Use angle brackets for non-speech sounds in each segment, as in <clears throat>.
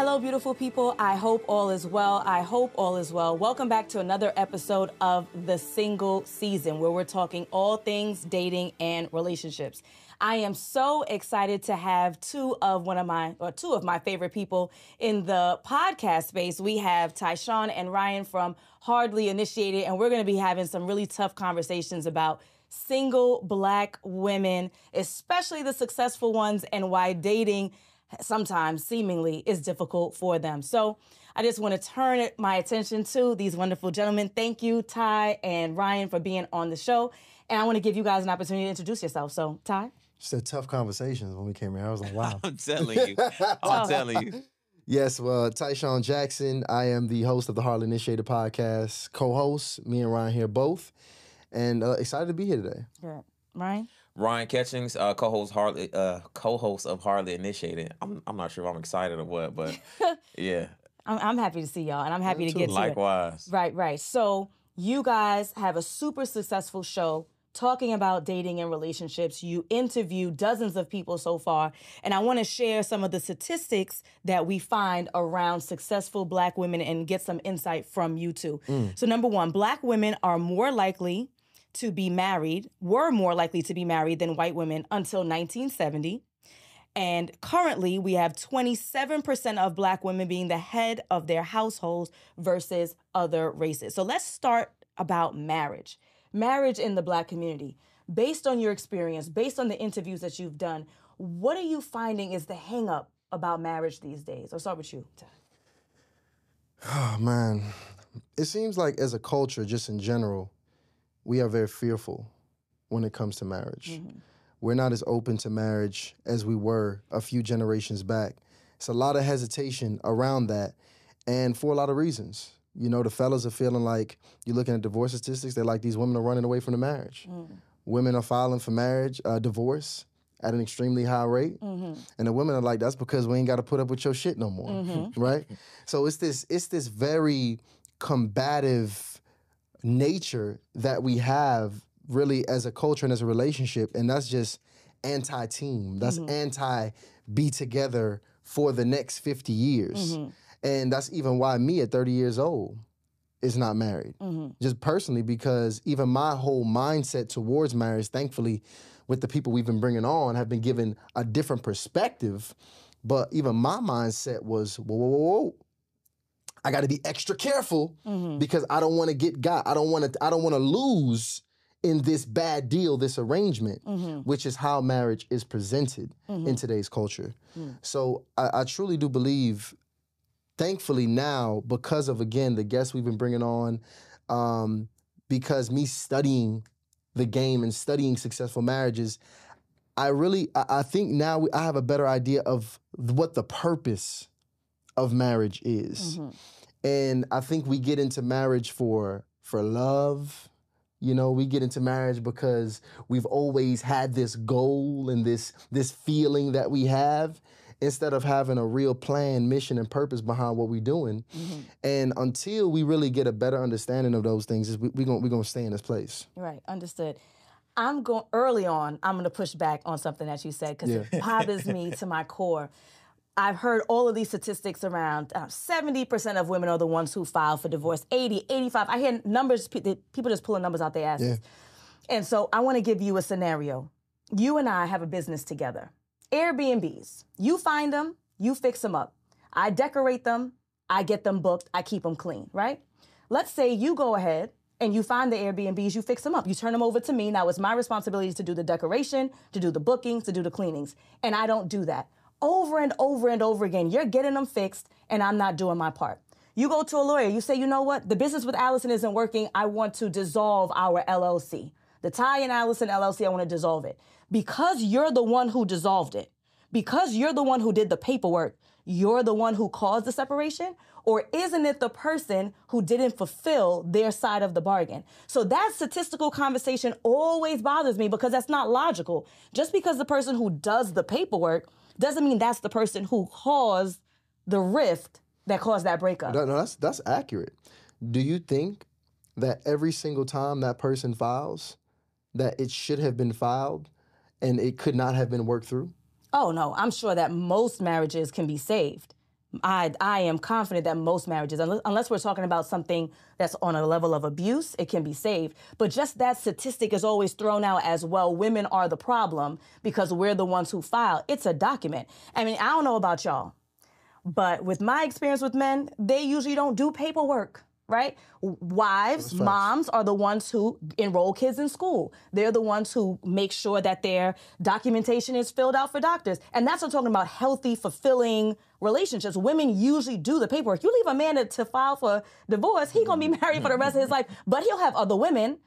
Hello, beautiful people. I hope all is well. I hope all is well. Welcome back to another episode of The Single Season, where we're talking all things dating and relationships. I am so excited to have two of one of my or two of my favorite people in the podcast space. We have Tyshawn and Ryan from Hardly Initiated, and we're going to be having some really tough conversations about single black women, especially the successful ones, and why dating sometimes seemingly is difficult for them. So I just want to turn my attention to these wonderful gentlemen. Thank you, Ty and Ryan, for being on the show. And I want to give you guys an opportunity to introduce yourself. So, Ty. Just had tough conversations when we came here. I was like, wow. <laughs> I'm telling you. <laughs> I'm telling you. Yes, well, Tyshawn Jackson. I am the host of the Hardly Initiated podcast, co-host. Me and Ryan here both, and uh, excited to be here today. Good. Ryan? Ryan Catchings, uh, co-host Hardly, uh, co-host of Hardly Initiated. I'm, I'm not sure if I'm excited or what, but <laughs> yeah. I'm, I'm happy to see y'all, and I'm happy to get to Likewise. it. Right, right. So you guys have a super successful show talking about dating and relationships. You interview dozens of people so far, and I want to share some of the statistics that we find around successful black women and get some insight from you two. So number one, black women are more likely to be married, were more likely to be married than white women until 1970. And currently, we have 27% of black women being the head of their households versus other races. So let's start about marriage. Marriage in the black community. Based on your experience, based on the interviews that you've done, what are you finding is the hang up about marriage these days? I'll start with you. Oh man, it seems like as a culture, just in general, we are very fearful when it comes to marriage. Mm-hmm. We're not as open to marriage as we were a few generations back. It's a lot of hesitation around that, and for a lot of reasons. You know, the fellas are feeling like you're looking at divorce statistics. They're like these women are running away from the marriage. Mm-hmm. Women are filing for marriage, uh, divorce at an extremely high rate, mm-hmm. and the women are like, "That's because we ain't got to put up with your shit no more." <laughs> right? So it's this it's this very combative nature that we have really as a culture and as a relationship, and that's just anti-team. That's mm-hmm. anti be together for the next 50 years. Mm-hmm. And that's even why me at 30 years old is not married. Mm-hmm. Just personally, because even my whole mindset towards marriage, thankfully, with the people we've been bringing on, have been given a different perspective. But even my mindset was, whoa, whoa, whoa, whoa. I got to be extra careful mm-hmm. because I don't want to get got. I don't want to. I don't want to lose in this bad deal, this arrangement, mm-hmm. which is how marriage is presented mm-hmm. in today's culture. Mm. So I, I truly do believe, thankfully now, because of again the guests we've been bringing on, um, because me studying the game and studying successful marriages, I really I, I think now we, I have a better idea of what the purpose of marriage is. Mm-hmm. And I think we get into marriage for for love. You know, we get into marriage because we've always had this goal and this this feeling that we have instead of having a real plan, mission and purpose behind what we're doing. Mm-hmm. And until we really get a better understanding of those things, is we, we're going we're going to stay in this place. Right, understood. I'm going early on. I'm going to push back on something that you said because it <laughs> bothers me to my core. I've heard all of these statistics around uh, 70% of women are the ones who file for divorce, 80, 85. I hear numbers, people just pulling numbers out their asses. And so I want to give you a scenario. You and I have a business together. Airbnbs. You find them, you fix them up. I decorate them, I get them booked, I keep them clean, right? Let's say you go ahead and you find the Airbnbs, you fix them up. You turn them over to me. Now it's my responsibility to do the decoration, to do the bookings, to do the cleanings. And I don't do that. Over and over and over again, you're getting them fixed and I'm not doing my part. You go to a lawyer, you say, you know what? The business with Alison isn't working. I want to dissolve our LLC. The Ty and Alison LLC, I want to dissolve it. Because you're the one who dissolved it, because you're the one who did the paperwork, you're the one who caused the separation? Or isn't it the person who didn't fulfill their side of the bargain? So that statistical conversation always bothers me because that's not logical. Just because the person who does the paperwork doesn't mean that's the person who caused the rift that caused that breakup. No, no, that's that's accurate. Do you think that every single time that person files, that it should have been filed and it could not have been worked through? Oh no, I'm sure that most marriages can be saved. I I am confident that most marriages, unless, unless we're talking about something that's on a level of abuse, it can be saved. But just that statistic is always thrown out as well. Women are the problem because we're the ones who file. It's a document. I mean, I don't know about y'all, but with my experience with men, they usually don't do paperwork right? Wives, moms are the ones who enroll kids in school. They're the ones who make sure that their documentation is filled out for doctors. And that's what I'm talking about healthy, fulfilling relationships. Women usually do the paperwork. You leave a man to, to file for divorce, he's gonna be mm-hmm. married for the rest of his <laughs> life, but he'll have other women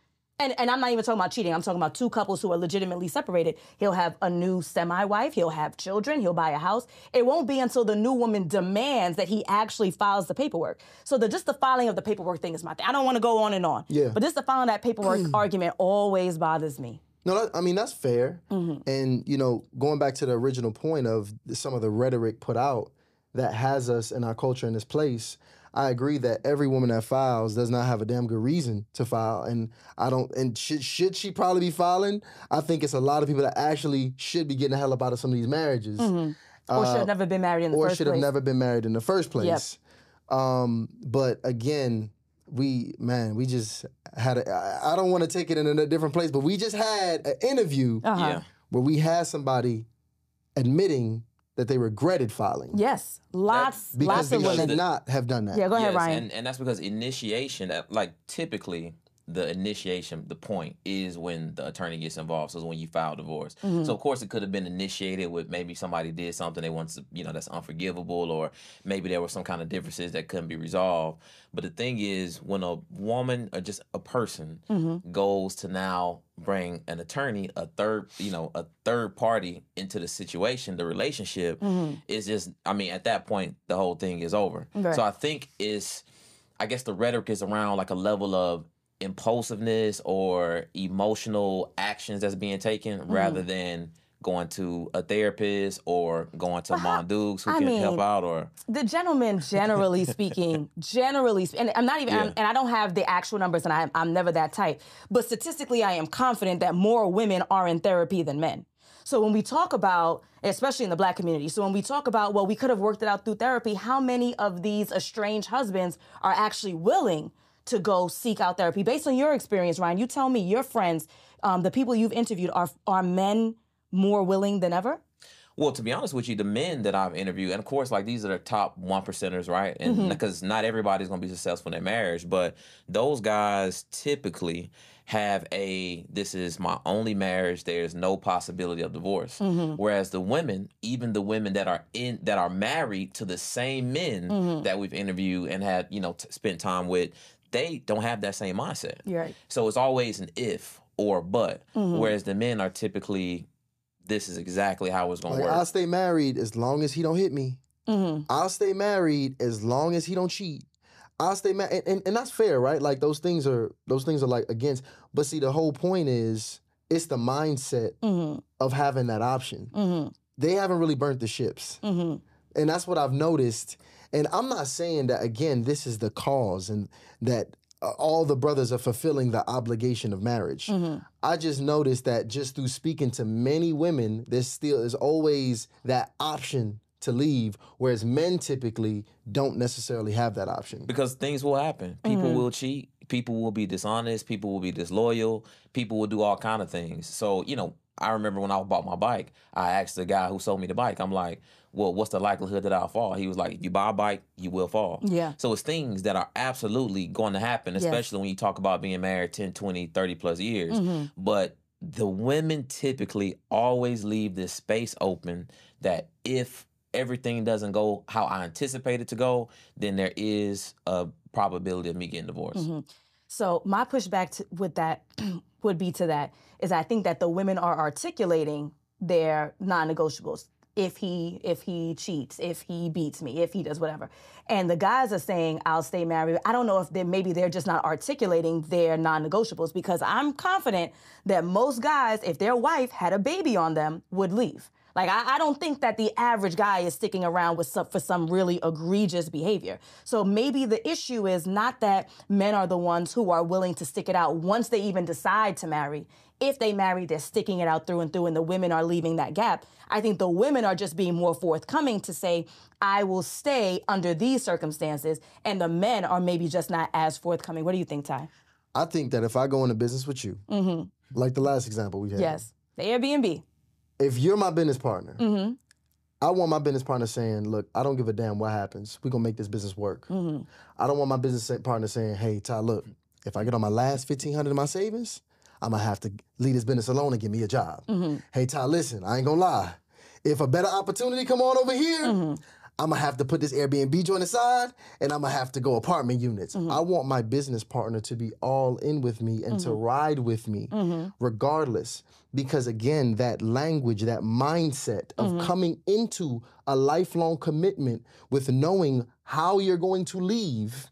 and, and I'm not even talking about cheating. I'm talking about two couples who are legitimately separated. He'll have a new semi wife. He'll have children. He'll buy a house. It won't be until the new woman demands that he actually files the paperwork. So the just the filing of the paperwork thing is my thing. I don't want to go on and on. Yeah. But just the filing that paperwork <clears throat> argument always bothers me. No, that, I mean that's fair. Mm-hmm. And you know, going back to the original point of some of the rhetoric put out that has us in our culture in this place, I agree that every woman that files does not have a damn good reason to file, and I don't. And should should she probably be filing? I think it's a lot of people that actually should be getting the hell up out of some of these marriages, Or should have never been married in the Uh, or first should have place. never been married in the first place. Um, but again, we man, we just had a. I I don't want to take it in a different place, but we just had an interview Uh-huh. Yeah. where we had somebody admitting that they regretted filing Yes, lots, because lots they of women. not have done that. Yeah, go ahead, Yes, Ryan. And, and that's because initiation, like typically, the initiation, the point is when the attorney gets involved. So it's when you file divorce. Mm-hmm. So of course it could have been initiated with maybe somebody did something they want to, you know, that's unforgivable, or maybe there were some kind of differences that couldn't be resolved. But the thing is, when a woman or just a person Mm-hmm. goes to now bring an attorney, a third, you know, a third party into the situation, the relationship is just. I mean, at that point, the whole thing is over. Right. So I think it's I guess the rhetoric is around like a level of impulsiveness or emotional actions that's being taken Mm-hmm. rather than going to a therapist or going to Mon Dukes who I can help out or the gentlemen, generally <laughs> speaking, generally, and I'm not even, Yeah. I'm, and I don't have the actual numbers, and I'm, I'm never that type. But statistically, I am confident that more women are in therapy than men. So when we talk about, especially in the black community, so when we talk about, well, we could have worked it out through therapy, how many of these estranged husbands are actually willing to go seek out therapy? Based on your experience, Ryan, you tell me your friends, um, the people you've interviewed, are are men more willing than ever? Well, to be honest with you, the men that I've interviewed, and of course, like these are the top one percenters, right? And Mm-hmm. because not everybody's going to be successful in their marriage, but those guys typically have a this is my only marriage. There's no possibility of divorce. Mm-hmm. Whereas the women, even the women that are in that are married to the same men Mm-hmm. that we've interviewed and had you know t- spent time with, they don't have that same mindset. Right. So it's always an if or but. Mm-hmm. Whereas the men are typically, this is exactly how it's going Like to work. I'll stay married as long as he don't hit me. Mm-hmm. I'll stay married as long as he don't cheat. I'll stay married, and, and, and that's fair, right? Like those things are those things are like against. But see, the whole point is it's the mindset Mm-hmm. of having that option. Mm-hmm. They haven't really burnt the ships, Mm-hmm. and that's what I've noticed. And I'm not saying that again. This is the cause, and that uh, all the brothers are fulfilling the obligation of marriage. Mm-hmm. I just noticed that just through speaking to many women, there's still is always that option to leave, whereas men typically don't necessarily have that option. because things will happen. People will cheat. People will be dishonest. People will be disloyal. People will do all kind of things. So you know, I remember when I bought my bike, I asked the guy who sold me the bike. I'm like, "Well, what's the likelihood that I'll fall?" He was like, "If you buy a bike, you will fall." Yeah. So it's things that are absolutely going to happen, especially when you talk about being married 10, 20, 30 plus years. Mm-hmm. But the women typically always leave this space open that if everything doesn't go how I anticipate it to go, then there is a probability of me getting divorced. Mm-hmm. So my pushback to, with that <clears throat> would be to that is I think that the women are articulating their non-negotiables. If he if he cheats, if he beats me, if he does whatever, and the guys are saying I'll stay married. I don't know if they maybe they're just not articulating their non-negotiables because I'm confident that most guys, if their wife had a baby on them, would leave. Like I, I don't think that the average guy is sticking around with some, for some really egregious behavior. So maybe the issue is not that men are the ones who are willing to stick it out once they even decide to marry. If they marry, they're sticking it out through and through, and the women are leaving that gap. I think the women are just being more forthcoming to say, I will stay under these circumstances, and the men are maybe just not as forthcoming. What do you think, Ty? I think that if I go into business with you, like the last example we had, Yes, the Airbnb. if you're my business partner, Mm-hmm. I want my business partner saying, "Look, I don't give a damn what happens. We're gonna make this business work." Mm-hmm. I don't want my business partner saying, "Hey, Ty, look, if I get on my last fifteen hundred of my savings, I'm gonna have to leave this business alone and give me a job." Mm-hmm. Hey, Ty, listen, I ain't gonna lie. If a better opportunity come on over here, Mm-hmm. I'm gonna have to put this Airbnb joint aside, and I'm gonna have to go apartment units. Mm-hmm. I want my business partner to be all in with me and to ride with me, Mm-hmm. regardless. Because again, that language, that mindset of Mm-hmm. coming into a lifelong commitment with knowing how you're going to leave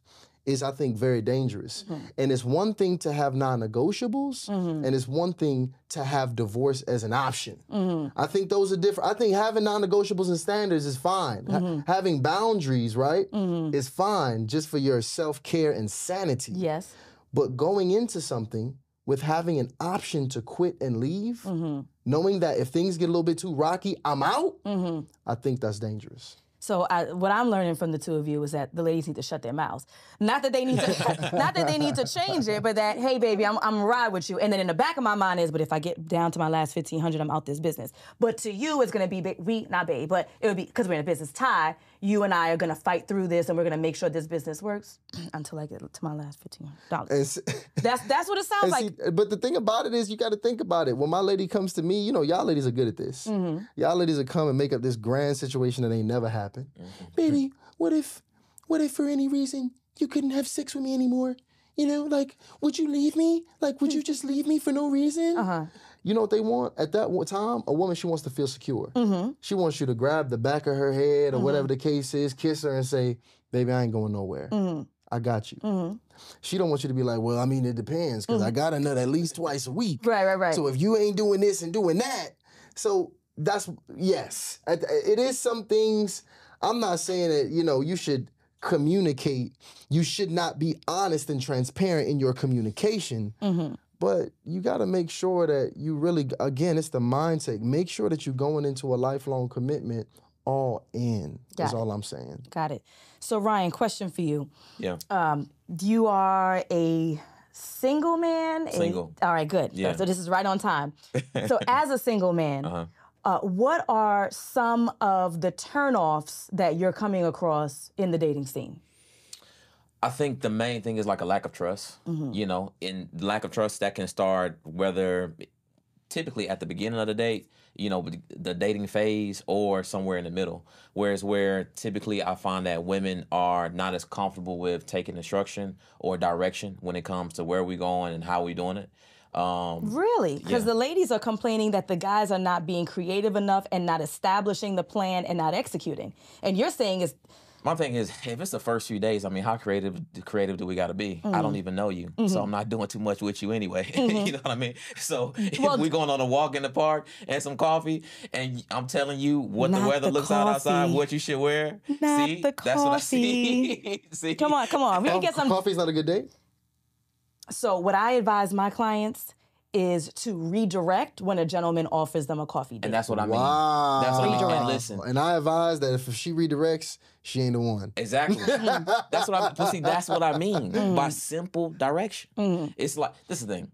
is, I think, very dangerous. Mm-hmm. And it's one thing to have non-negotiables, and it's one thing to have divorce as an option. Mm-hmm. I think those are different. I think having non-negotiables and standards is fine. Ha- Mm-hmm. having boundaries, right, is fine just for your self-care and sanity. Yes. But going into something with having an option to quit and leave, Mm-hmm. knowing that if things get a little bit too rocky, I'm out, Mm-hmm. I think that's dangerous. So I, what I'm learning from the two of you is that the ladies need to shut their mouths. Not that they need to, <laughs> not that they need to change it, but that hey, baby, I'm I'm ride with you. And then in the back of my mind is, but if I get down to my last fifteen hundred, I'm out this business. But to you, it's gonna be we not babe, but it would be because we're in a business tie. You and I are gonna fight through this, and we're gonna make sure this business works <clears throat> until I get to my last fifteen dollars. <laughs> That's that's what it sounds And like. see, but the thing about it is, you got to think about it. When my lady comes to me, you know, y'all ladies are good at this. Mm-hmm. Y'all ladies are come and make up this grand situation that ain't never happened. Baby, what if, what if for any reason you couldn't have sex with me anymore? You know, like, would you leave me? Like, would you just leave me for no reason? Uh-huh. You know what they want at that time? A woman, she wants to feel secure. Mm-hmm. She wants you to grab the back of her head or whatever the case is, kiss her and say, "Baby, I ain't going nowhere. Mm-hmm. I got you." She don't want you to be like, "Well, I mean, it depends because I got to nut at least twice a week." Mm-hmm. Right, right, right. So if you ain't doing this and doing that, so that's yes, It- it is some things. I'm not saying that you know you should communicate. You should not be honest and transparent in your communication. Mm-hmm. But you got to make sure that you really, again, it's the mindset. Make sure that you're going into a lifelong commitment all in. Got is it. all I'm saying. Got it. So Ryan, question for you. Yeah. Um, you are a single man. A- Single. all right, good. Yeah. So this is right on time. <laughs> so as a single man, Uh-huh. uh, what are some of the turnoffs that you're coming across in the dating scene? I think the main thing is like a lack of trust. Mm-hmm. You know, in lack of trust that can start whether typically at the beginning of the date, you know, the dating phase or somewhere in the middle. Whereas where typically I find that women are not as comfortable with taking instruction or direction when it comes to where we going and how we doing it. Um, Really? Because Yeah. the ladies are complaining that the guys are not being creative enough and not establishing the plan and not executing. And you're saying is my thing is, if it's the first few days, I mean, how creative creative do we got to be? I don't mm-hmm. even know you, so mm-hmm. I'm not doing too much with you anyway. <laughs> Mm-hmm. you know what I mean? So Well, if we going on a walk in the park and some coffee, and I'm telling you what the weather the looks out outside, what you should wear. Not see, the that's what I see. <laughs> see, come on, come on. We can um, get some Coffee's not a good date. So, what I advise my clients is to redirect when a gentleman offers them a coffee date. and that's what I mean. Wow. That's what I mean. Redirect. And listen, And I advise that if she redirects, she ain't the one. Exactly. <laughs> that's what I but see. That's what I mean Mm. by simple direction. It's like this is the thing.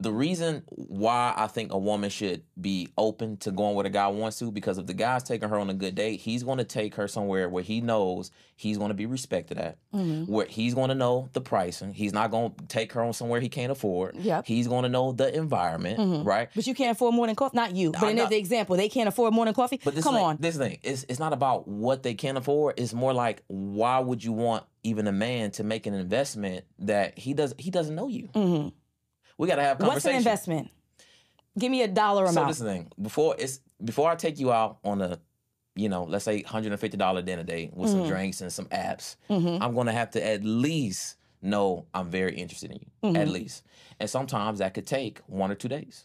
The reason why I think a woman should be open to going where the guy wants to, because if the guy's taking her on a good date, he's going to take her somewhere where he knows he's going to be respected at, Mm-hmm. where he's going to know the pricing. He's not going to take her on somewhere he can't afford. Yep. Mm-hmm. He's going to know the environment, right? but you can't afford morning coffee. Not you, but in the example, they can't afford morning coffee. But this Come thing, on. this thing, it's it's not about what they can afford. It's more like why would you want even a man to make an investment that he does he doesn't know you. We got to have Mm-hmm. What's an investment? Give me a dollar amount. So this is the thing. Before it's before I take you out on a, you know, let's say hundred and fifty dollar dinner date with Mm-hmm. some drinks and some apps, I'm gonna have to at least know I'm very interested in you. Mm-hmm. At least, and sometimes that could take one or two days.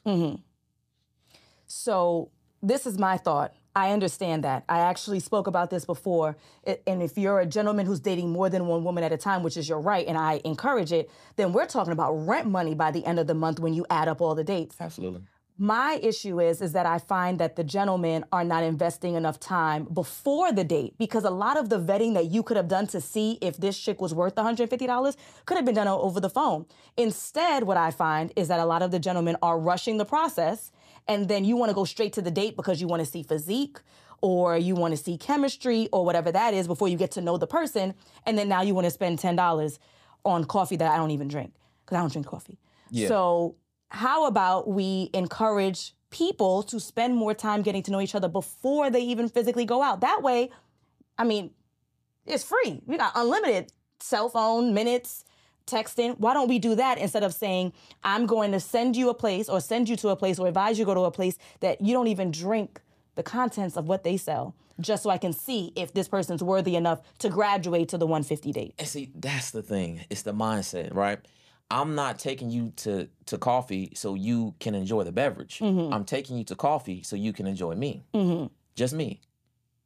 so this is my thought. I understand that. I actually spoke about this before. And if you're a gentleman who's dating more than one woman at a time, which is your right, and I encourage it, then we're talking about rent money by the end of the month when you add up all the dates. Absolutely. My issue is is that I find that the gentlemen are not investing enough time before the date because a lot of the vetting that you could have done to see if this chick was worth $150 could have been done over the phone. Instead, what I find is that a lot of the gentlemen are rushing the process and then you want to go straight to the date because you want to see physique or you want to see chemistry or whatever that is before you get to know the person and then now you want to spend $10 on coffee that I don't even drink because I don't drink coffee. Yeah. So how about we encourage people to spend more time getting to know each other before they even physically go out? That way, I mean, it's free. We got unlimited cell phone minutes, texting. Why don't we do that instead of saying, I'm going to send you a place or send you to a place or advise you to go to a place that you don't even drink the contents of what they sell just so I can see if this person's worthy enough to graduate to the 150 date. And see, that's the thing. It's the mindset, right? I'm not taking you to to coffee so you can enjoy the beverage. Mm-hmm. I'm taking you to coffee so you can enjoy me. Mm-hmm. Just me.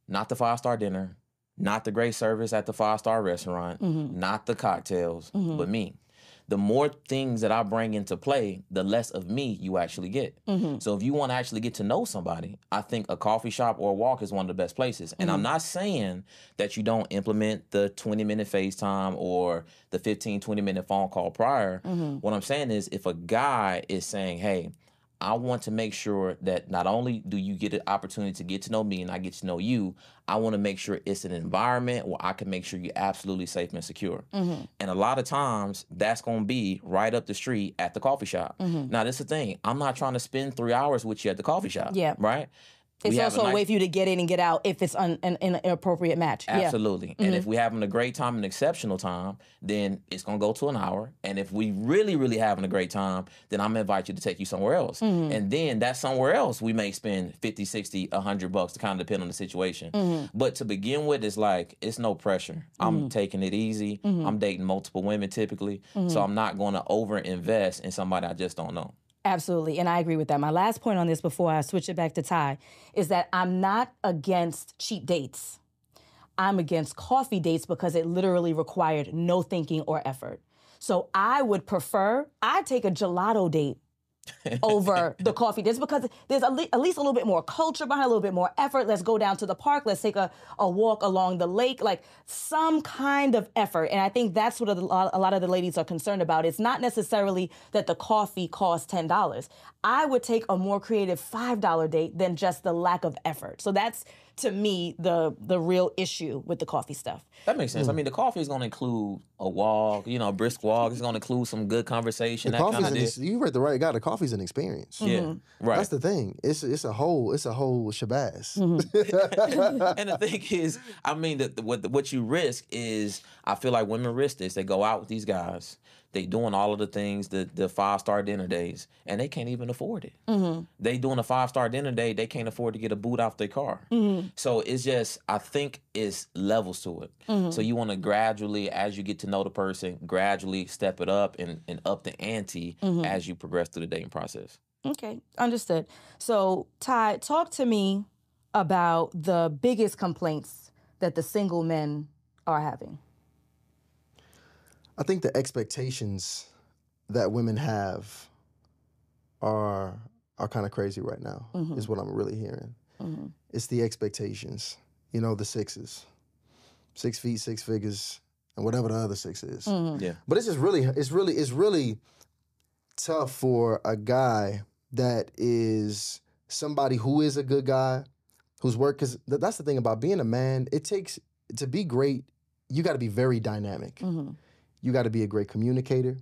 Not the five star dinner, not the great service at the five star restaurant, mm-hmm. not the cocktails, mm-hmm. but me the more things that I bring into play, the less of me you actually get. Mm-hmm. So if you want to actually get to know somebody, I think a coffee shop or a walk is one of the best places. And mm-hmm. I'm not saying that you don't implement the 20 minute FaceTime or the 15, 20 minute phone call prior. Mm-hmm. What I'm saying is if a guy is saying, hey, I want to make sure that not only do you get an opportunity to get to know me and I get to know you, I want to make sure it's an environment where I can make sure you're absolutely safe and secure. Mm-hmm. And a lot of times that's going to be right up the street at the coffee shop. Mm-hmm. Now, this is the thing. I'm not trying to spend three hours with you at the coffee shop. Yeah. Right? It's also a, nice, a, way for you to get in and get out if it's un, an, an, inappropriate match. Absolutely. Yeah. And mm-hmm. if we're having a great time, an exceptional time, then it's going to go to an hour. And if we really, really having a great time, then I'm going to invite you to take you somewhere else. Mm-hmm. And then that somewhere else, we may spend 50, 60, 100 bucks to kind of depend on the situation. Mm-hmm. But to begin with, it's like, it's no pressure. I'm mm-hmm. taking it easy. Mm-hmm. I'm dating multiple women typically. So mm-hmm. I'm not going to over invest in somebody I just don't know. Absolutely. And I agree with that. My last point on this before I switch it back to Ty is that I'm not against cheap dates. I'm against coffee dates because it literally required no thinking or effort. So I would prefer, I take a gelato date over the coffee. Just because there's at least a little bit more culture behind a little bit more effort. Let's go down to the park. Let's take a, a walk along the lake. Like some kind of effort. And i think that's what a lot, a lot of the ladies are concerned about. It's not necessarily that the coffee costs $10 i would take a more creative $5 date than just the lack of effort. So that's to me the the real issue with the coffee stuff. That makes sense. Mm. I mean, the coffee is going to include a walk, you know, a brisk walk. It's going to include some good conversation. The coffee's an, you read the right guy. The coffee's an experience. Mm-hmm. Yeah, right. That's the thing. It's it's a whole it's a whole shabazz. Mm-hmm. <laughs> <laughs> and the thing is, I mean, the, what what you risk is, I feel like women risk this. They go out with these guys they doing all of the things, the the five star dinner days, and they can't even afford it. Mm-hmm. They doing a five star dinner day, they can't afford to get a boot off their car. Mm-hmm. So it's just, I think it's levels to it. Mm-hmm. So you want to gradually, as you get to know the person, gradually step it up and, and up the ante mm-hmm. as you progress through the dating process. Okay, understood. So Ty, talk to me about the biggest complaints that the single men are having. I think the expectations that women have are are kind of crazy right now. Mm-hmm. Is what I'm really hearing. Mm-hmm. It's the expectations. You know, the sixes, six feet, six figures, and whatever the other six is. Mm-hmm. Yeah. But it's just really, it's really, it's really tough for a guy that is somebody who is a good guy, whose work is. That's the thing about being a man. It takes to be great. You got to be very dynamic. You got to be a great communicator.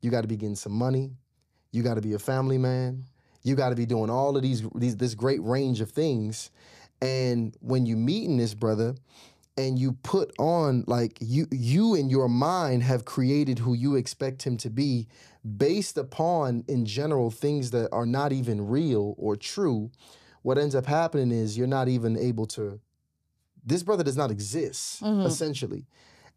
You got to be getting some money. You got to be a family man. You got to be doing all of these, these this great range of things. And when you meet in this brother, and you put on like you you in your mind have created who you expect him to be based upon in general things that are not even real or true what ends up happening is you're not even able to this brother does not exist mm-hmm. essentially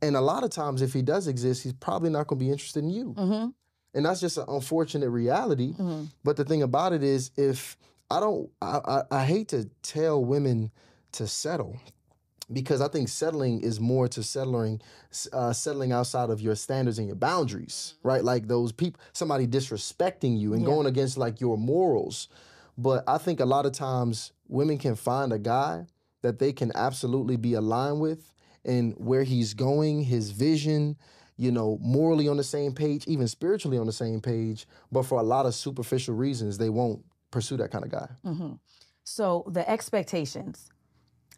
and a lot of times, if he does exist, he's probably not going to be interested in you. Mm-hmm. And that's just an unfortunate reality. Mm-hmm. But the thing about it is, if I don't. I, I, I hate to tell women to settle because I think settling is more to settling, uh, settling outside of your standards and your boundaries, right? Like those people, somebody disrespecting you and Yeah. going against like your morals. But I think a lot of times women can find a guy that they can absolutely be aligned with and where he's going, his vision, you know, morally on the same page, even spiritually on the same page. But for a lot of superficial reasons, they won't pursue that kind of guy. So the expectations,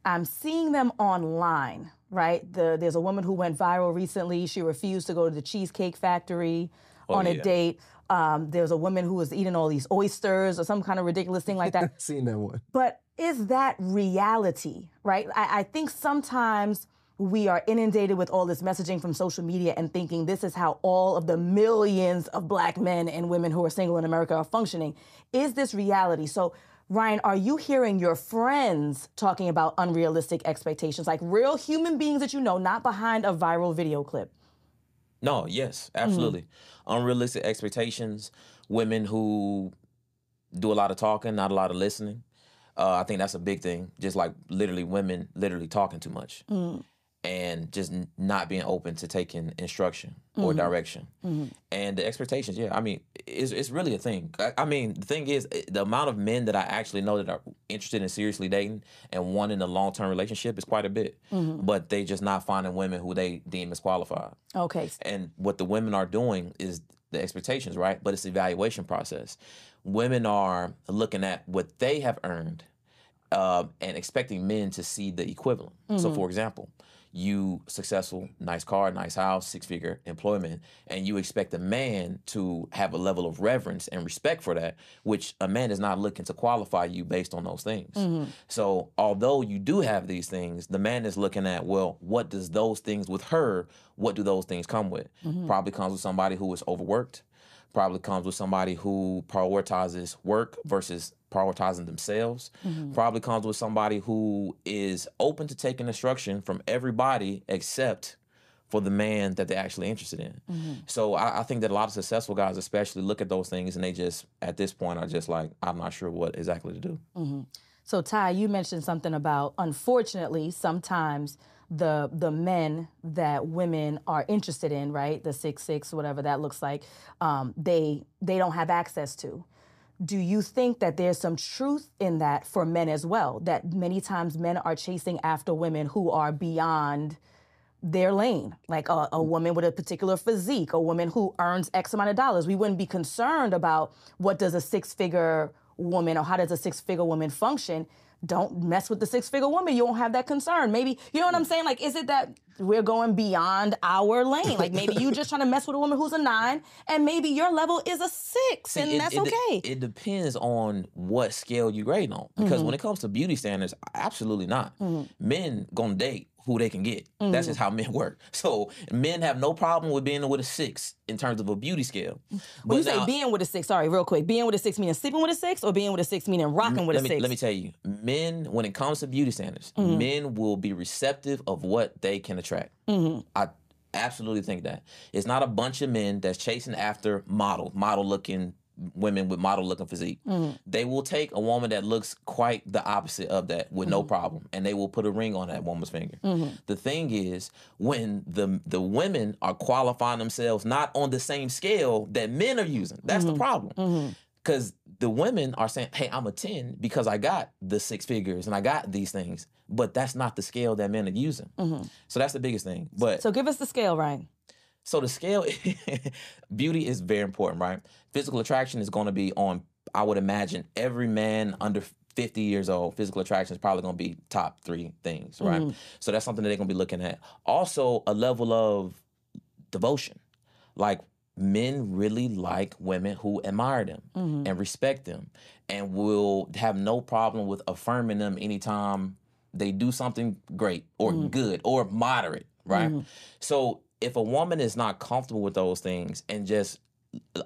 I'm seeing them online, right? The, there's a woman who went viral recently. She refused to go to the Cheesecake Factory on a date. Um, there's a woman who was eating all these oysters or some kind of ridiculous thing like that. <laughs> Seen that one. But is that reality, right? I, I think sometimes we are inundated with all this messaging from social media and thinking this is how all of the millions of black men and women who are single in America are functioning. Is this reality? So, Ryan, are you hearing your friends talking about unrealistic expectations, like real human beings that you know, not behind a viral video clip? No, yes, absolutely. Unrealistic expectations, women who do a lot of talking, not a lot of listening. Uh, I think that's a big thing. Just like literally women literally talking too much and just not being open to taking instruction or direction. And the expectations, yeah, I mean, it's, it's really a thing. I, I mean, the thing is, eh, the amount of men that I actually know that are interested in seriously dating and wanting a long term relationship is quite a bit. But they just not finding women who they deem as qualified. Okay. And what the women are doing is the expectations, right? But it's the evaluation process. Women are looking at what they have earned um, and expecting men to see the equivalent. So, for example, you successful, nice car, nice house, six figure employment, and you expect a man to have a level of reverence and respect for that, which a man is not looking to qualify you based on those things. Mm-hmm. So, although you do have these things, the man is looking at, well, what does those things with her, what do those things come with? Mm-hmm. Probably comes with somebody who is overworked, probably comes with somebody who prioritizes work versus prioritizing themselves. Mm-hmm. Probably comes with somebody who is open to taking instruction from everybody except for the man that they're actually interested in. Mm-hmm. So I, I think that a lot of successful guys, especially, look at those things and they just, at this point, are just like, I'm not sure what exactly to do. Mm-hmm. So Ty, you mentioned something about unfortunately sometimes the the men that women are interested in, right? The six six, whatever that looks like, um, they they don't have access to. Do you think that there's some truth in that for men as well? That many times men are chasing after women who are beyond their lane, like a, a woman with a particular physique, a woman who earns X amount of dollars. We wouldn't be concerned about what does a six figure woman or how does a six figure woman function. Don't mess with the six figure woman. You won't have that concern. Maybe, you know what I'm mm. saying? Like, is it that we're going beyond our lane? Like, maybe you just trying to mess with a woman who's a nine and maybe your level is a six and it, that's it okay. It depends on what scale you grade on. Because mm-hmm. when it comes to beauty standards, absolutely not. Mm-hmm. Men gonna date who they can get. That's just how <laughs> men work. So men have no problem with being with a six in terms of a beauty scale. when you say being with a six, sorry, real quick, being with a six meaning sleeping with a six or being with a six meaning rocking with a me six? let me tell you, men when it comes to beauty standards, Mm-hmm. men will be receptive of what they can attract. Mm-hmm. I absolutely think that it's not a bunch of men that's chasing after model, model looking women with model looking physique. Mm-hmm. They will take a woman that looks quite the opposite of that with no problem, and they will put a ring on that woman's finger. Mm-hmm. The thing is, when the the women are qualifying themselves not on the same scale that men are using, that's Mm-hmm. the problem because the women are saying, "Hey, I'm a ten because I got the six figures and I got these things," but that's not the scale that men are using. So that's the biggest thing. But Mm-hmm. So give us the scale, Ryan. So the scale, <laughs> beauty is very important, right? Physical attraction is going to be on. I would imagine every man under 50 years old, physical attraction is probably going to be top three things, right? Mm-hmm. So that's something that they're going to be looking at. Also, a level of devotion, like men really like women who admire them mm-hmm. and respect them and will have no problem with affirming them anytime they do something great or mm-hmm. good or moderate, right? So if a woman is not comfortable with those things and just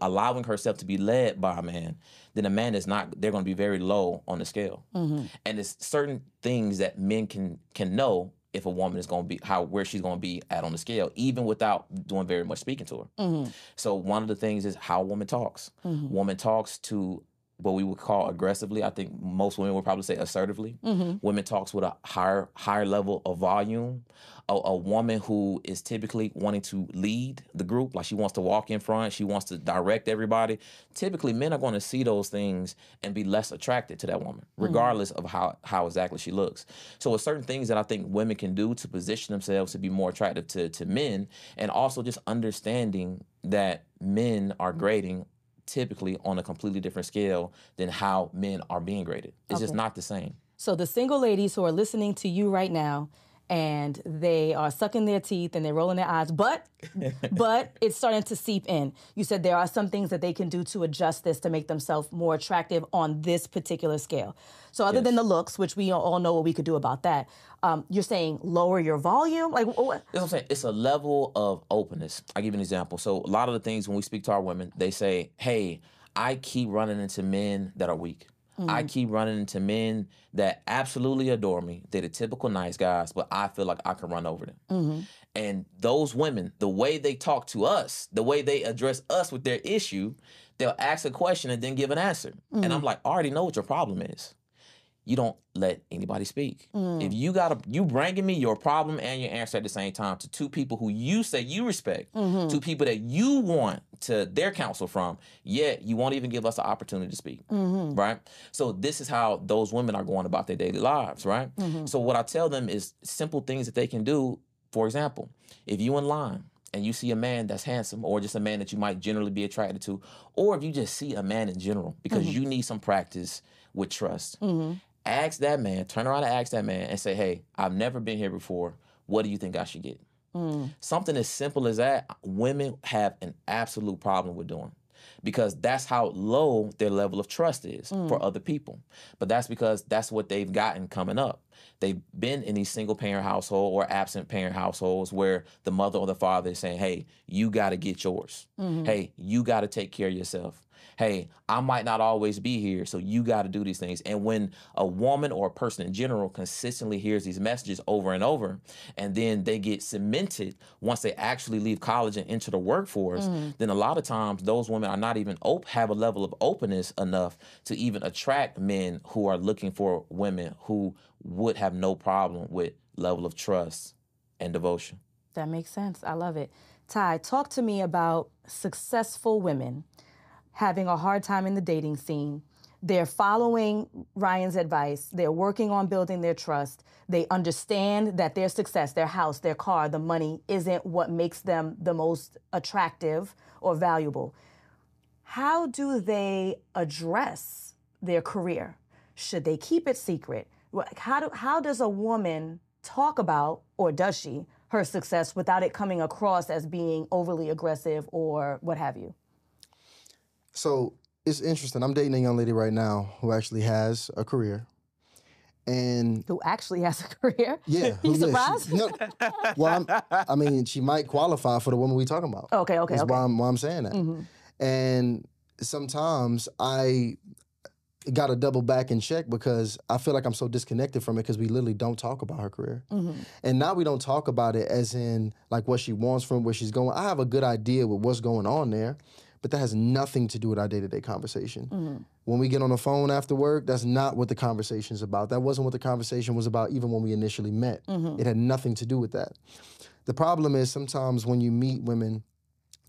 allowing herself to be led by a man, then a man is not they're going to be very low on the scale. Mm-hmm. And it's certain things that men can can know if a woman is going to be how where she's going to be at on the scale even without doing very much speaking to her. Mm-hmm. So one of the things is how a woman talks. Mm-hmm. Woman talks to what we would call aggressively. I think most women would probably say assertively. Mm-hmm. Women talks with a higher higher level of volume. A, a woman who is typically wanting to lead the group, like she wants to walk in front, she wants to direct everybody. Typically, men are going to see those things and be less attracted to that woman, Mm-hmm. regardless of how how exactly she looks. So, it's certain things that I think women can do to position themselves to be more attractive to to men, and also just understanding that men are grading typically on a completely different scale than how men are being graded. It's just not the same. So the single ladies who are listening to you right now and they are sucking their teeth and they're rolling their eyes, but <laughs> but it's starting to seep in. You said there are some things that they can do to adjust this to make themselves more attractive on this particular scale. So other than the looks, which we all know what we could do about that, um, you're saying lower your volume, like what I'm saying. It's a level of openness. I give you an example. So a lot of the things when we speak to our women, they say, "Hey, I keep running into men that are weak. I mm-hmm. keep running into men that absolutely adore me. They're the typical nice guys, but I feel like I can run over them." Mm-hmm. And those women, the way they talk to us, the way they address us with their issue, they'll ask a question and then give an answer. And I'm mm-hmm. like, I already know what your problem is you don't let anybody speak. Mm. If you got a, you bringing me your problem and your answer at the same time to two people who you say you respect, mm-hmm. two people that you want to their counsel from, yet you won't even give us an opportunity to speak, mm-hmm. right? So this is how those women are going about their daily lives, right? Mm-hmm. So what I tell them is simple things that they can do. For example, if you in line and you see a man that's handsome or just a man that you might generally be attracted to or if you just see a man in general because you need some practice with trust ask that man turn around and ask that man and say hey i've never been here before. What do you think i should get? Mm. Something as simple as that women have an absolute problem with doing because that's how low their level of trust is mm. for other people. But that's because that's what they've gotten coming up. They've been in these single parent household or absent parent households where the mother or the father is saying hey you got to get yours. Mm-hmm. Hey you got to take care of yourself hey, I might not always be here, so you got to do these things. And when a woman or a person in general consistently hears these messages over and over, and then they get cemented once they actually leave college and enter the workforce, mm. then a lot of times those women are not even op- have a level of openness enough to even attract men who are looking for women who would have no problem with level of trust and devotion. That makes sense. I love it. Ty, talk to me about successful women having a hard time in the dating scene. They're following Ryan's advice. They're working on building their trust. They understand that their success, their house, their car, the money isn't what makes them the most attractive or valuable. How do they address their career? Should they keep it secret? How, do, how does a woman talk about, or does she, her success without it coming across as being overly aggressive or what have you? So it's interesting. I'm dating a young lady right now who actually has a career. And Who actually has a career? yeah, <laughs> You who- yeah, surprised? she- no, well, I'm, I mean, she might qualify for the woman we're talking about. Okay, okay, That's okay. why I'm, why I'm saying that. Mhm. And sometimes I got to double back and check because I feel like I'm so disconnected from it because we literally don't talk about her career. Mm-hmm. And now we don't talk about it as in like what she wants from where she's going. I have a good idea with what's going on there, but that has nothing to do with our day to day conversation. Mm-hmm. When we get on the phone after work, that's not what the conversation's about. That wasn't what the conversation was about even when we initially met. Mm-hmm. It had nothing to do with that. The problem is sometimes when you meet women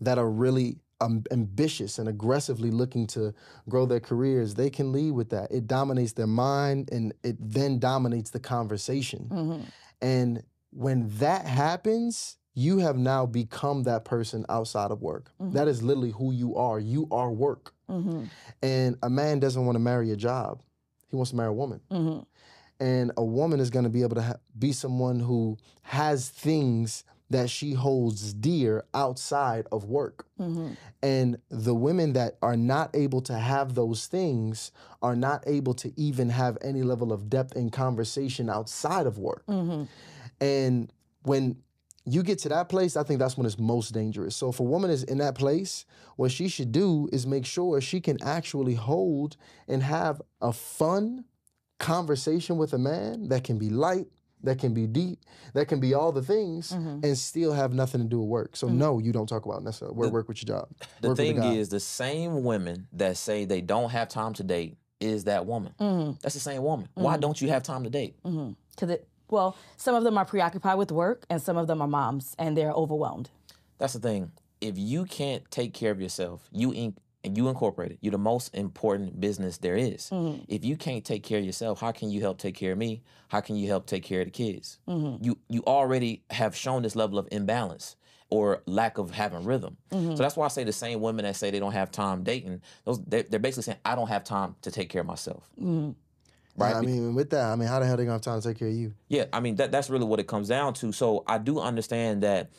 that are really um, ambitious and aggressively looking to grow their careers, they can lead with that. It dominates their mind and it then dominates the conversation. Mm-hmm. And when that happens, you have now become that person outside of work. That is literally who you are. You are work. Mm-hmm. And a man doesn't want to marry a job, he wants to marry a woman. Mm-hmm. And a woman is going to be able to ha- be someone who has things that she holds dear outside of work. Mm-hmm. And the women that are not able to have those things are not able to even have any level of depth in conversation outside of work. Mm-hmm. And when you get to that place, I think that's when it's most dangerous. So if a woman is in that place, what she should do is make sure she can actually hold and have a fun conversation with a man that can be light, that can be deep, that can be all the things, Mm-hmm. and still have nothing to do with work. So no, you don't talk about necessarily work, work with your job. <laughs> The work with thing guy. is, the same women that say they don't have time to date is that woman. Mm-hmm. That's the same woman. Why don't you have time to date? Because it, well, some of them are preoccupied with work, and some of them are moms, and they're overwhelmed. That's the thing. If you can't take care of yourself, you in, and you incorporate it. You're the most important business there is. Mm-hmm. If you can't take care of yourself, how can you help take care of me? How can you help take care of the kids? Mm-hmm. You you already have shown this level of imbalance or lack of having rhythm. Mm-hmm. So that's why I say the same women that say they don't have time dating, those they're, they're basically saying I don't have time to take care of myself. Right. I mean, with that, I mean, how the hell they gonna have time to take care of you? Yeah, I mean that that's really what it comes down to. So I do understand that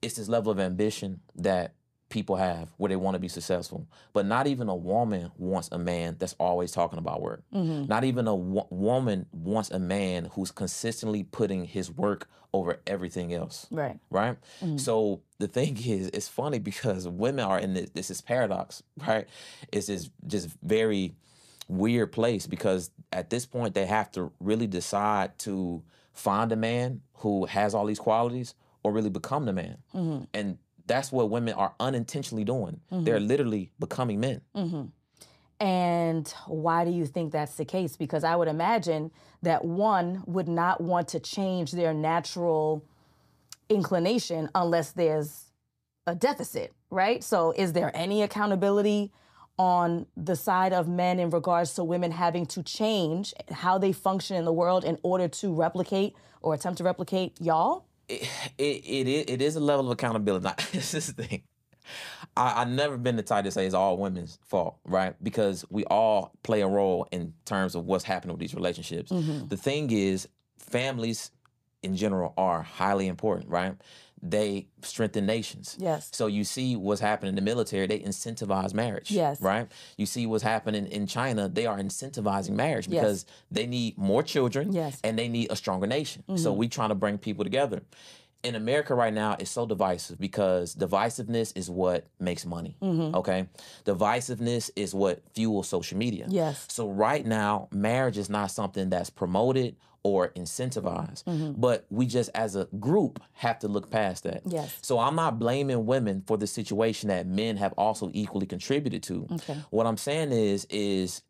it's this level of ambition that people have where they want to be successful. But not even a woman wants a man that's always talking about work. Mm-hmm. Not even a wo- woman wants a man who's consistently putting his work over everything else. Right. Right? Mm-hmm. So the thing <laughs> is, it's funny because women are in this, this is paradox, right? It's this just very weird place because at this point they have to really decide to find a man who has all these qualities or really become the man. Mm-hmm. And that's what women are unintentionally doing. Mm-hmm. They're literally becoming men. Mm-hmm. And why do you think that's the case? Because I would imagine that one would not want to change their natural inclination unless there's a deficit, right? So, is there any accountability on the side of men in regards to women having to change how they function in the world in order to replicate or attempt to replicate y'all? it, it, it, it is a level of accountability. <laughs> Now, this is the thing. I, I've never been the type to say it's all women's fault, right? Because we all play a role in terms of what's happening with these relationships. Mm-hmm. The thing is, families in general are highly important, right? They strengthen nations. Yes. So you see what's happening in the military, they incentivize marriage. Yes. Right? You see what's happening in China, they are incentivizing marriage because they need more children Yes. and they need a stronger nation. So mm-hmm. we trying to bring people together. In America right now, it's so divisive because divisiveness is what makes money. Mm-hmm. Okay, divisiveness is what fuels social media. Yes. So right now, marriage is not something that's promoted or incentivized, mm-hmm. but we just as a group have to look past that. Yes. So I'm not blaming women for the situation that men have also equally contributed to. Okay. What I'm saying is, is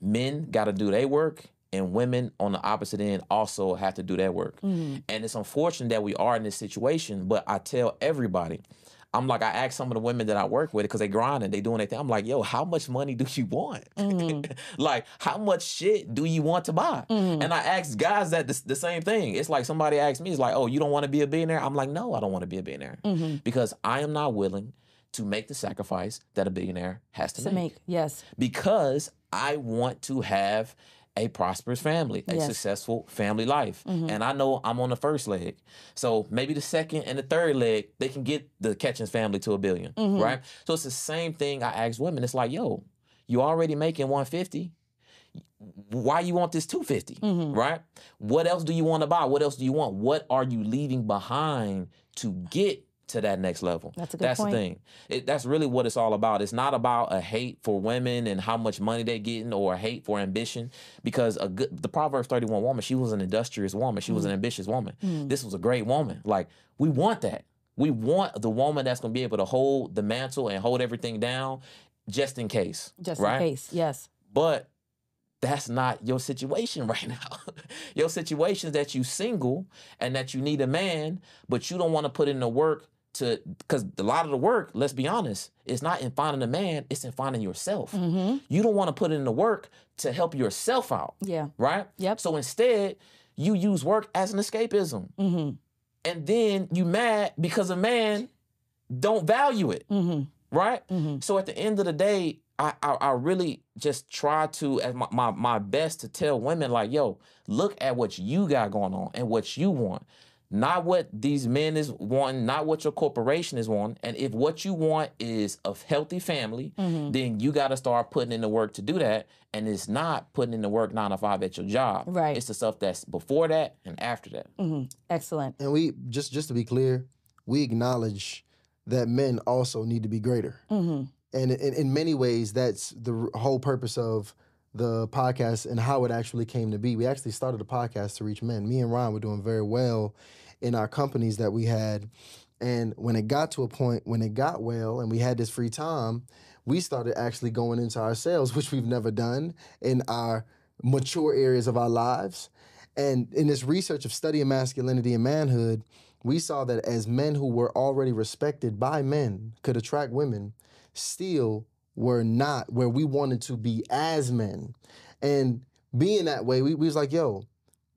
men got to do their work and women on the opposite end also have to do their work. Mm-hmm. And it's unfortunate that we are in this situation, but I tell everybody, I'm like, I ask some of the women that I work with because they grinding, they doing their thing. I'm like, yo, how much money do you want? Mm-hmm. <laughs> like, how much shit do you want to buy? Mm-hmm. And I ask guys that the, the same thing. It's like somebody asked me, it's like, oh, you don't want to be a billionaire? I'm like, no, I don't want to be a billionaire mm-hmm. because I am not willing to make the sacrifice that a billionaire has to, To make, yes. because I want to have a prosperous family, a Yes. successful family life. Mm-hmm. And I know I'm on the first leg. So maybe the second and the third leg, they can get the Catchings family to a 1000000000 mm-hmm. right? So it's the same thing I ask women. It's like, yo, you already making 150 why you want this 250 mm-hmm. right what else do you want to buy what else do you want what are you leaving behind to get to that next level. That's a good that's point. the thing. It, that's really what it's all about. It's not about a hate for women and how much money they're getting or a hate for ambition because a good the proverbs 31 woman she was an industrious woman. She was Mm. an ambitious woman. This was a great woman. Like we want that. We want the woman that's going to be able to hold the mantle and hold everything down just in case Just right? in case, yes. but that's not your situation <laughs> right now. your situation is that you single and that you need a man, but you don't want to put in the work to because a lot of the work, let's be honest, is not in finding a man, it's in finding yourself. Mm-hmm. You don't want to put in the work to help yourself out, Yeah. right? Yep. So instead, you use work as an escapism. Mm-hmm. And then you mad because a man don't value it Mm-hmm. right? Mhm. So at the end of the day, I, I I really just try to as my, my my best to tell women like, yo, look at what you got going on and what you want. Not what these men is wanting, not what your corporation is wanting. And if what you want is a healthy family, Mm-hmm. then you got to start putting in the work to do that. And it's not putting in the work nine to five at your job. Right. It's the stuff that's before that and after that. Mm-hmm. Excellent. And we just just to be clear, we acknowledge that men also need to be greater. Mm-hmm. And in, in many ways, that's the whole purpose of the podcast and how it actually came to be. We actually started a podcast to reach men. Me and Ryan were doing very well in our companies that we had. And when it got to a point, when it got well and we had this free time, we started actually going into our sales, <laughs> which we've never done in our mature areas of our lives. And in this research of studying masculinity and manhood, we saw that as men who were already respected by men could attract women, still were not where we wanted to be as men. And being that way, we, we was like, yo,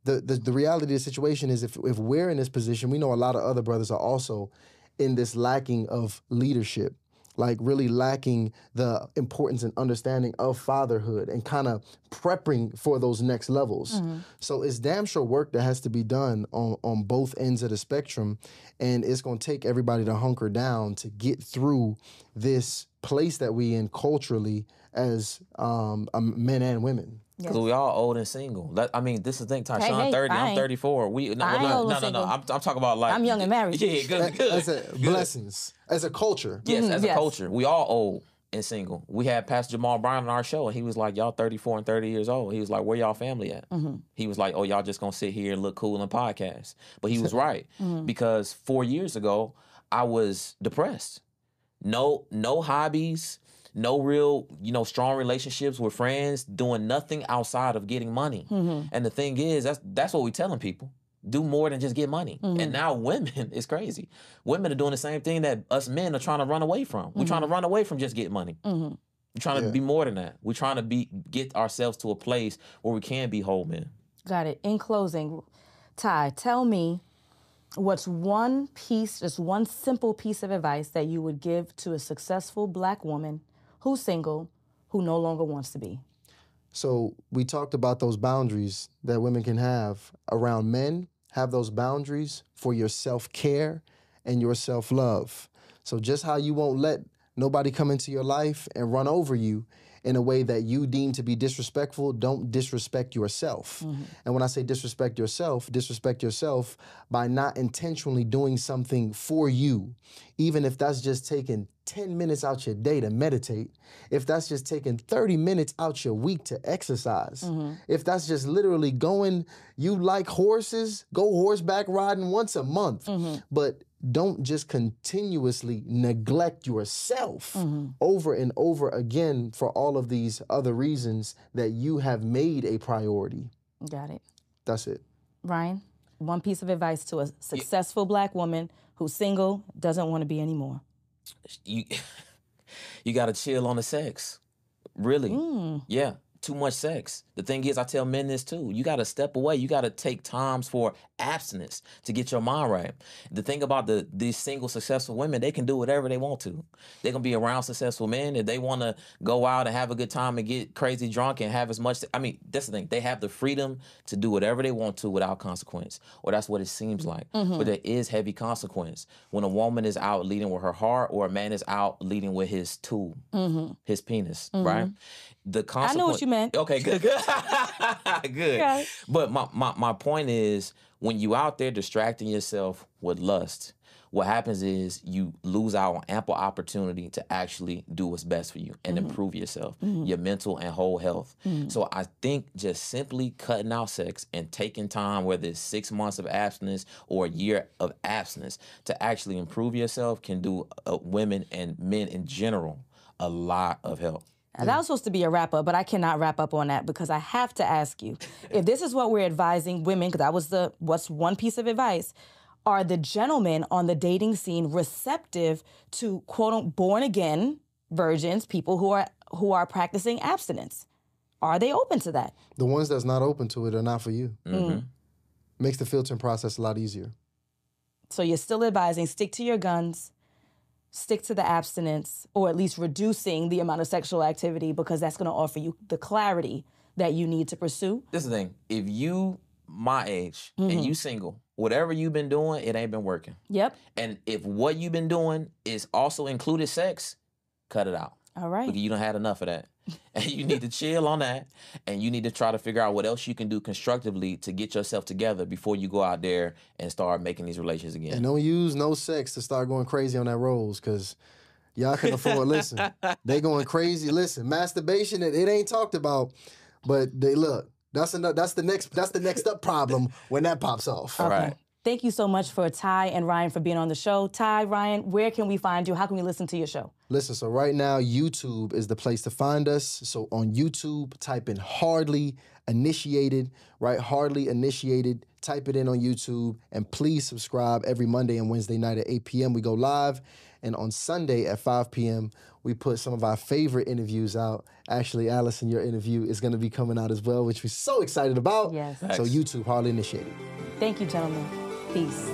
the, the, the reality of the situation is if, if we're in this position, we know a lot of other brothers are also in this lacking of leadership like really lacking the importance and understanding of fatherhood and kind of prepping for those next levels. Mm-hmm. So it's damn sure work that has to be done on, on both ends of the spectrum. And it's going to take everybody to hunker down to get through this place that we in culturally as um, men and women. Because yes. we all old and single. That, I mean, this is the thing. Tyshawn hey, hey, 30, I'm 34. We no, no, no, no, no, I'm, I'm talking about like I'm young and married. <laughs> Yeah, good, good. As a, good. Blessings as a culture. Yes, mm-hmm, as yes. a culture, we all old and single. We had Pastor Jamal Brown on our show, and he was like, "Y'all 34 and 30 years old." He was like, "Where y'all family at?" Mm-hmm. He was like, "Oh, y'all just gonna sit here and look cool and podcast." But he was right mm-hmm. because four years ago, I was depressed. No, no hobbies no real, you know, strong relationships with friends, doing nothing outside of getting money. Mm-hmm. And the thing is, that's that's what we're telling people. Do more than just get money. Mm-hmm. And now women <laughs> is crazy. Women are doing the same thing that us men are trying to run away from. We're trying to mm-hmm. run away from just get money. Mm-hmm. We're trying to be more than that. We're trying to be get ourselves to a place where we can be whole men. Got it. In closing, Ty, tell me what's one piece, just one simple piece of advice that you would give to a successful black woman who's single, who no longer wants to be. So we talked about those boundaries that women can have around men. Have those boundaries for your self care and your self love. So just how you won't let nobody come into your life and run over you in a way that you deem to be disrespectful, don't disrespect yourself. Mm-hmm. And when I say disrespect yourself, disrespect yourself by not intentionally doing something for you, even if that's just taking 10 minutes out your day to meditate, if that's just taking 30 minutes out your week to exercise, mm-hmm. if that's just literally going, you like horses, go horseback riding once a month. Mm-hmm. But don't just continuously neglect yourself mm-hmm. over and over again for all of these other reasons that you have made a priority. Got it. That's it. Ryan, one piece of advice to a successful yeah. black woman who's single, doesn't want to be anymore. You <laughs> you got to chill on the sex. Really. Mm. Yeah too much sex. The thing is, I tell men this too. You got to step away. You got to take times for abstinence to get your mind right. The thing about the these single successful women, they can do whatever they want to. They can be around successful men if they want to go out and have a good time and get crazy drunk and have as much. I mean, that's the thing. They have the freedom to do whatever they want to without consequence, or that's what it seems like. Mm-hmm. But there is heavy consequence when a woman is out leading with her heart, or a man is out leading with his tool, mm-hmm. his penis, mm-hmm. right? The consequence. I know what you meant. Okay, good, <laughs> <laughs> good, good. But my, my my point is, when you out there distracting yourself with lust, what happens is you lose out on ample opportunity to actually do what's best for you and mm-hmm. improve yourself, mm-hmm. your mental and whole health. Mm-hmm. So I think just simply cutting out sex and taking time, whether it's six months of abstinence or a year of abstinence, to actually improve yourself can do uh, women and men in general a lot of help. Now, that was supposed to be a wrap up, but I cannot wrap up on that because I have to ask you if this is what we're advising women, because that was the what's one piece of advice. Are the gentlemen on the dating scene receptive to quote unquote born again virgins, people who are who are practicing abstinence? Are they open to that? The ones that's not open to it are not for you. Mm-hmm. Makes the filtering process a lot easier. So you're still advising stick to your guns, stick to the abstinence or at least reducing the amount of sexual activity because that's going to offer you the clarity that you need to pursue. This is the thing. If you my age mm-hmm. and you single, whatever you've been doing, it ain't been working. Yep. And if what you've been doing is also included sex, cut it out. All right. Because you don't had enough of that. <laughs> and you need to chill on that and you need to try to figure out what else you can do constructively to get yourself together before you go out there and start making these relations again. And don't use no sex to start going crazy on that rose because y'all can afford listen. <laughs> they going crazy. Listen, masturbation, it, it ain't talked about. But they look. That's enough. That's the next. That's the next up problem when that pops off. Okay. Right. Thank you so much for Ty and Ryan for being on the show. Ty, Ryan, where can we find you? How can we listen to your show? Listen, so right now, YouTube is the place to find us. So on YouTube, type in Hardly Initiated, right? Hardly Initiated. Type it in on YouTube and please subscribe every Monday and Wednesday night at 8 p.m. We go live. And on Sunday at 5 p.m., we put some of our favorite interviews out. Actually, Alison, your interview is going to be coming out as well, which we're so excited about. Yes. So, YouTube, Hardly Initiated. Thank you, gentlemen. Peace.